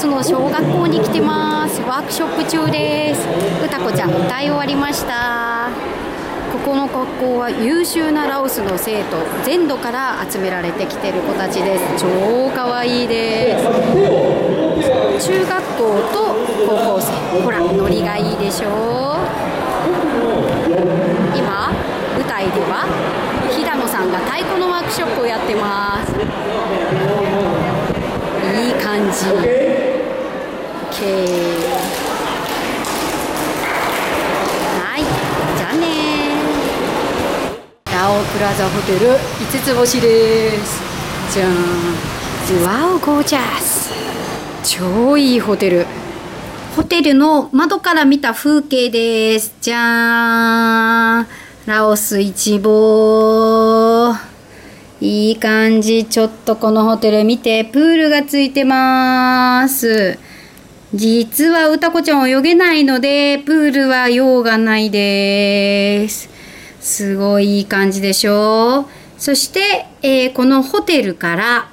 スの小学校に来てます。ワークショップ中です。歌子ちゃん歌い終わりました。ここの学校は優秀なラオスの生徒全土から集められてきてる子たちです。超かわいいです。中学校と高校生。ほらノリがいいでしょ。今舞台では平野さんが太鼓のワークショップをやってます。いい感じ。OK はいじゃあねラオプラザホテル5つ星です。じゃんワオゴージャス超いいホテル。ホテルの窓から見た風景です。じゃーん。ラオス一望。いい感じ。ちょっとこのホテル見て、プールがついてます。実は歌子ちゃん泳げないので、プールは用がないです。すごいいい感じでしょうそして、えーこのホテルから、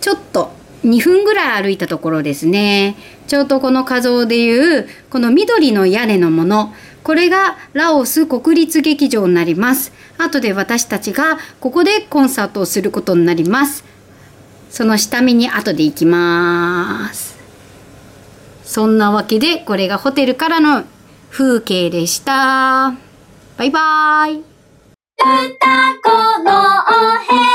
ちょっと2分ぐらい歩いたところですね。ちょうどこの画像でいう、この緑の屋根のもの。これがラオス国立劇場になります。後で私たちがここでコンサートをすることになります。その下見に後で行きます。そんなわけでこれがホテルからの風景でした。バイバイ。歌子のお部屋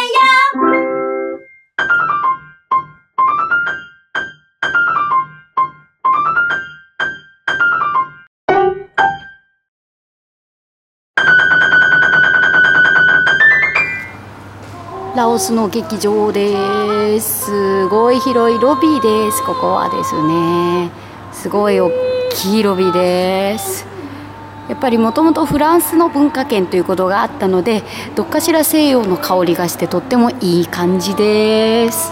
ラオスの劇場です。すごい広いロビーです。ここはですね。すごい大きいロビーです。やっぱりもともとフランスの文化圏ということがあったので、どっかしら西洋の香りがしてとってもいい感じです。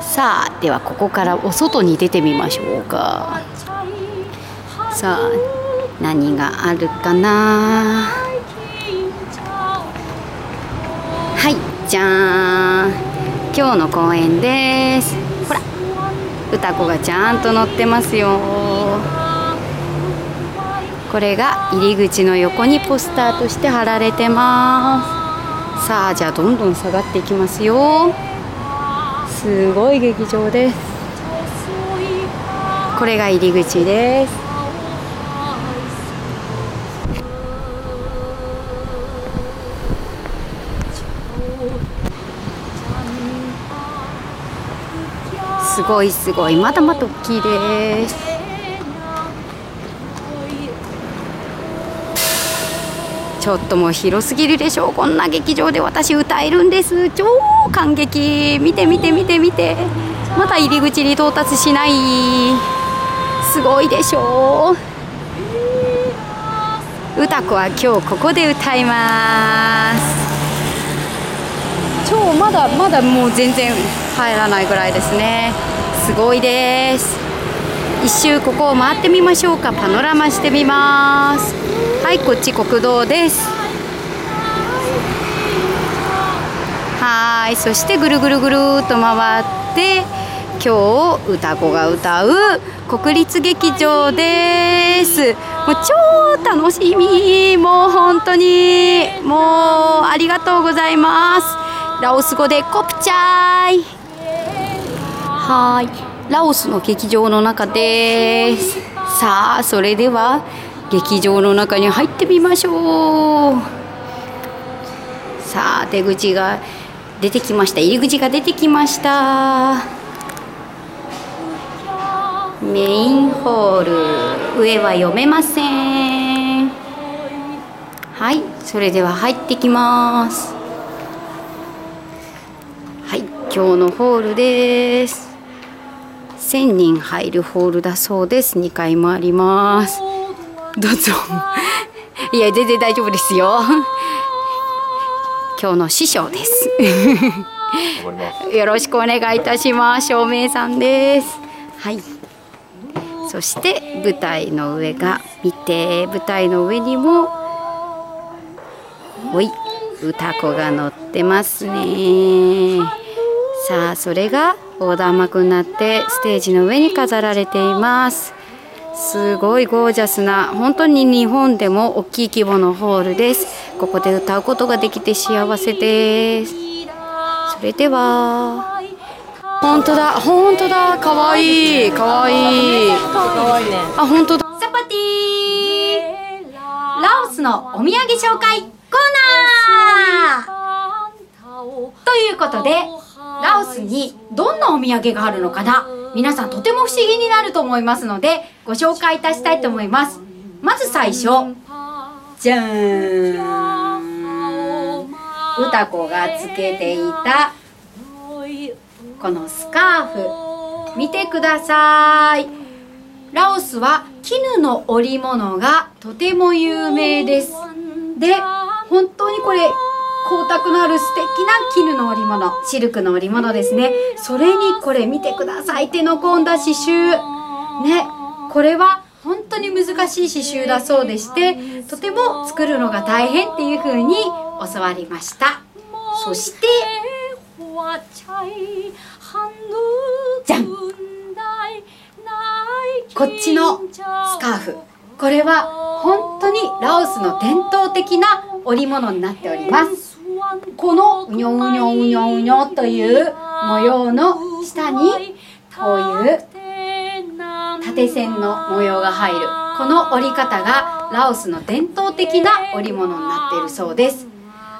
さあ、ではここからお外に出てみましょうか。さあ、何があるかな。はい、じゃーん。今日の公演です。歌子がちゃんと乗ってますよ。これが入り口の横にポスターとして貼られてます。さあ、じゃあどんどん下がっていきますよ。すごい劇場です。これが入り口です。すごいすごい。まだまだ大きいです。ちょっともう広すぎるでしょう。こんな劇場で私歌えるんです。超感激。見て見て見て見て。まだ入り口に到達しない。すごいでしょう。歌子は今日ここで歌います。超まだまだもう全然。入らないぐらいですね。すごいです。一周ここを回ってみましょうか。パノラマしてみます。はいこっち国道です。はいそしてぐるぐるぐるっと回って今日歌子が歌う国立劇場です。もう超楽しみ。もう本当に。もうありがとうございます。ラオス語でコプチャイ。はい。ラオスの劇場の中です。さあそれでは劇場の中に入ってみましょう。さあ出口が出てきました。入り口が出てきました。メインホール。上は読めません。はい。それでは入ってきます。はい。今日のホールです。1000人入るホールだそうです。2階もあります。どうぞ。いや全然大丈夫ですよ。今日の師匠です。よろしくお願いいたします。照明さんです。はい。そして舞台の上が見て舞台の上にもおい歌子が乗ってますね。さあそれが横断幕になってステージの上に飾られています。すごいゴージャスな本当に日本でも大きい規模のホールです。ここで歌うことができて幸せです。それでは本当だ本当だかわいい。かわいいあ本当だ。サパティラオスのお土産紹介コーナー。ということでラオスにどんなお土産があるのかな？皆さんとても不思議になると思いますのでご紹介いたしたいと思います。まず最初じゃーん歌子がつけていたこのスカーフ。見てください。ラオスは絹の織物がとても有名です。で本当にこれ光沢のある素敵な絹の織物シルクの織物ですね。それにこれ見てください手の込んだ刺繍。ねこれは本当に難しい刺繍だそうでしてとても作るのが大変っていう風に教わりました。そしてじゃんこっちのスカーフ。これは本当にラオスの伝統的な織物になっております。このうにょうにょうにょうにょという模様の下にこういう縦線の模様が入る。この織り方がラオスの伝統的な織物になっているそうです。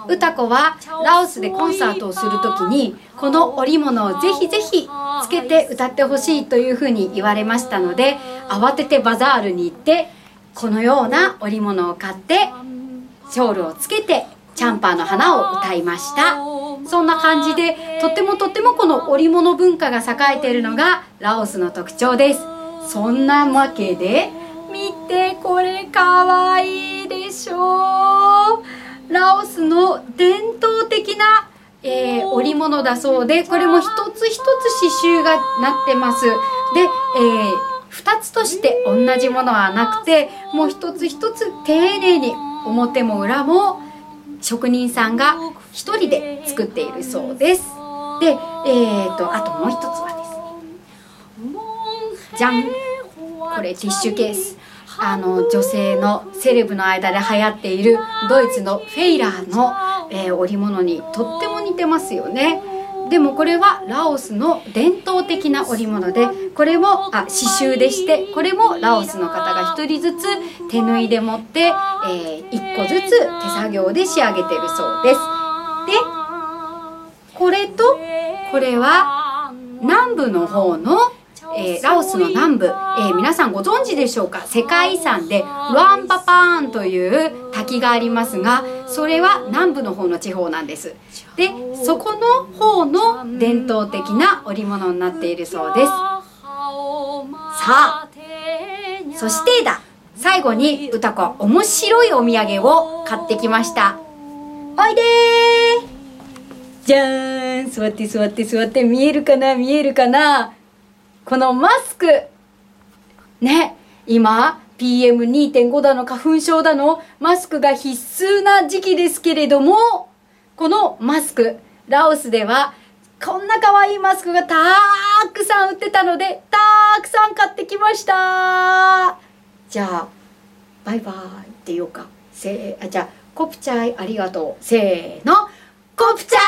歌子はラオスでコンサートをする時にこの織物をぜひぜひつけて歌ってほしいというふうに言われましたので慌ててバザールに行ってこのような織物を買ってショールをつけてャンパーの花を歌いました。そんな感じでとってもとってもこの織物文化が栄えているのがラオスの特徴です。そんなわけで見てこれかわいいでしょう。ラオスの伝統的な、えー、織物だそうでこれも一つ一つ刺繍がなってます。で、えー2つとして同じものはなくてもう一つ一つ丁寧に表も裏も職人さんが一人で作っているそうです。でえーとあともう一つはですねじゃんこれティッシュケース。あの女性のセレブの間で流行っているドイツのフェイラーの、えー、織物にとっても似てますよね。でもこれはラオスの伝統的な織物でこれもあ刺繍でしてこれもラオスの方が1人ずつ手縫いで持って、えー、1個ずつ手作業で仕上げてるそうです。でこれとこれは南部の方のえー、ラオスの南部、えー、皆さんご存知でしょうか？世界遺産でルアンパパーンという滝がありますがそれは南部の方の地方なんです。でそこの方の伝統的な織物になっているそうです。さあそしてだ。最後に歌子は面白いお土産を買ってきました。おいでじゃーん。座って座って座って。見えるかな？見えるかな？このマスク。ね今 PM2.5 だの花粉症だの。マスクが必須な時期ですけれどもこのマスクラオスではこんな可愛いマスクがたくさん売ってたのでたくさん買ってきました。じゃあバイバイって言おうか。せーあじゃあコプチャイありがとう。せーのコプチャイ。